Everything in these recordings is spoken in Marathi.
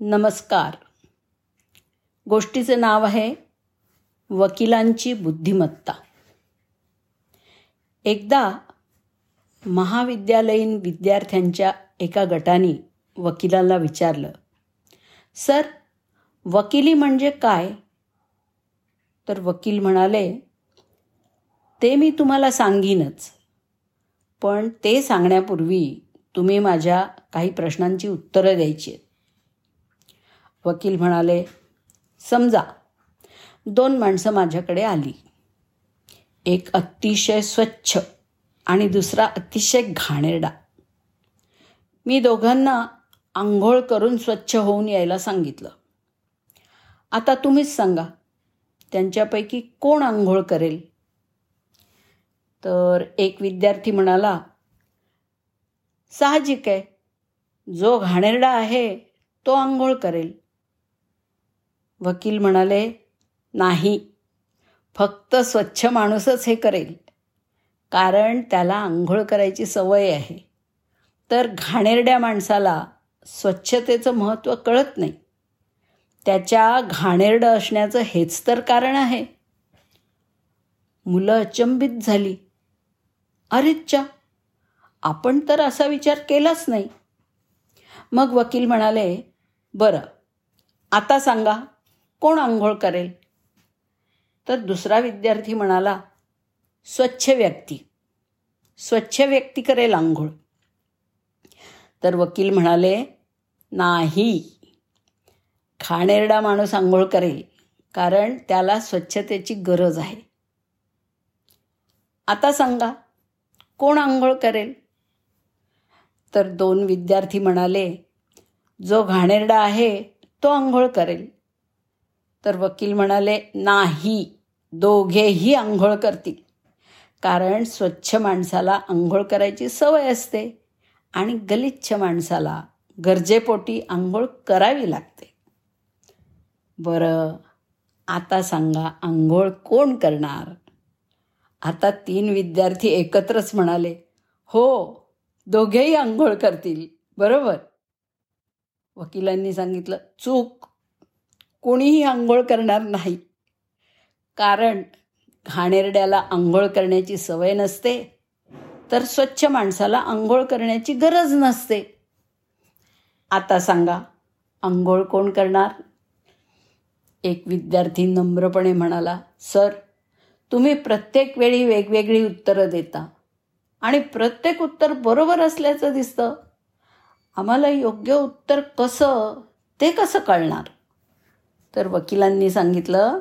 नमस्कार. गोष्टीचं नाव आहे वकिलांची बुद्धिमत्ता. एकदा महाविद्यालयीन विद्यार्थ्यांच्या एका गटाने वकिलाला विचारलं सर वकिली म्हणजे काय? तर वकील म्हणाले ते मी तुम्हाला सांगीनच पण ते सांगण्यापूर्वी तुम्ही माझ्या काही प्रश्नांची उत्तरं द्यायची आहेत वकील म्हणाले समजा दोन माणसं माझ्याकडे आली. एक अतिशय स्वच्छ आणि दुसरा अतिशय घाणेरडा. मी दोघांना आंघोळ करून स्वच्छ होऊन यायला सांगितलं. आता तुम्हीच सांगा त्यांच्यापैकी कोण आंघोळ करेल? तर एक विद्यार्थी म्हणाला साहजिक आहे. जो घाणेरडा आहे तो आंघोळ करेल. वकील म्हणाले नाही फक्त स्वच्छ माणूसच हे करेल कारण त्याला आंघोळ करायची सवय आहे. तर घाणेरड्या माणसाला स्वच्छतेचं महत्त्व कळत नाही. त्याच्या घाणेरडं असण्याचं हेच तर कारण आहे. मुलं अचंबित झाली. अरेच्चा आपण तर असा विचार केलाच नाही. मग वकील म्हणाले बरं आता सांगा कोण आंघोळ करेल? तर दुसरा विद्यार्थी म्हणाला स्वच्छ व्यक्ती. स्वच्छ व्यक्ती करेल आंघोळ. तर वकील म्हणाले नाही. खाणेरडा माणूस आंघोळ करेल कारण त्याला स्वच्छतेची गरज आहे. आता सांगा कोण आंघोळ करेल? तर दोन विद्यार्थी म्हणाले जो घाणेरडा आहे तो आंघोळ करेल. तर वकील म्हणाले नाही दोघेही आंघोळ करतील. कारण स्वच्छ माणसाला आंघोळ करायची सवय असते आणि गलिच्छ माणसाला गरजेपोटी आंघोळ करावी लागते. बरं आता सांगा आंघोळ कोण करणार? आता तीन विद्यार्थी एकत्रच म्हणाले हो दोघेही आंघोळ करतील. बरोबर. वकिलांनी सांगितलं चूक कोणीही आंघोळ करणार नाही. कारण घाणेरड्याला आंघोळ करण्याची सवय नसते तर स्वच्छ माणसाला आंघोळ करण्याची गरज नसते. आता सांगा आंघोळ कोण करणार? एक विद्यार्थी नम्रपणे म्हणाला सर तुम्ही प्रत्येक वेळी वेगवेगळी उत्तरं देता आणि प्रत्येक उत्तर बरोबर असल्याचं दिसतं. आम्हाला योग्य उत्तर कसं ते कसं कळणार? तर वकिलांनी सांगितलं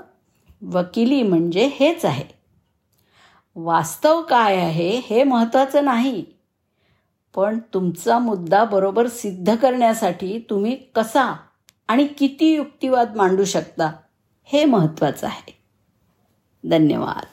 वकिली म्हणजे हेच आहे. वास्तव काय आहे हे महत्त्वाचं नाही. पण तुमचा मुद्दा बरोबर सिद्ध करण्यासाठी तुम्ही कसा आणि किती युक्तिवाद मांडू शकता हे महत्त्वाचं आहे. धन्यवाद.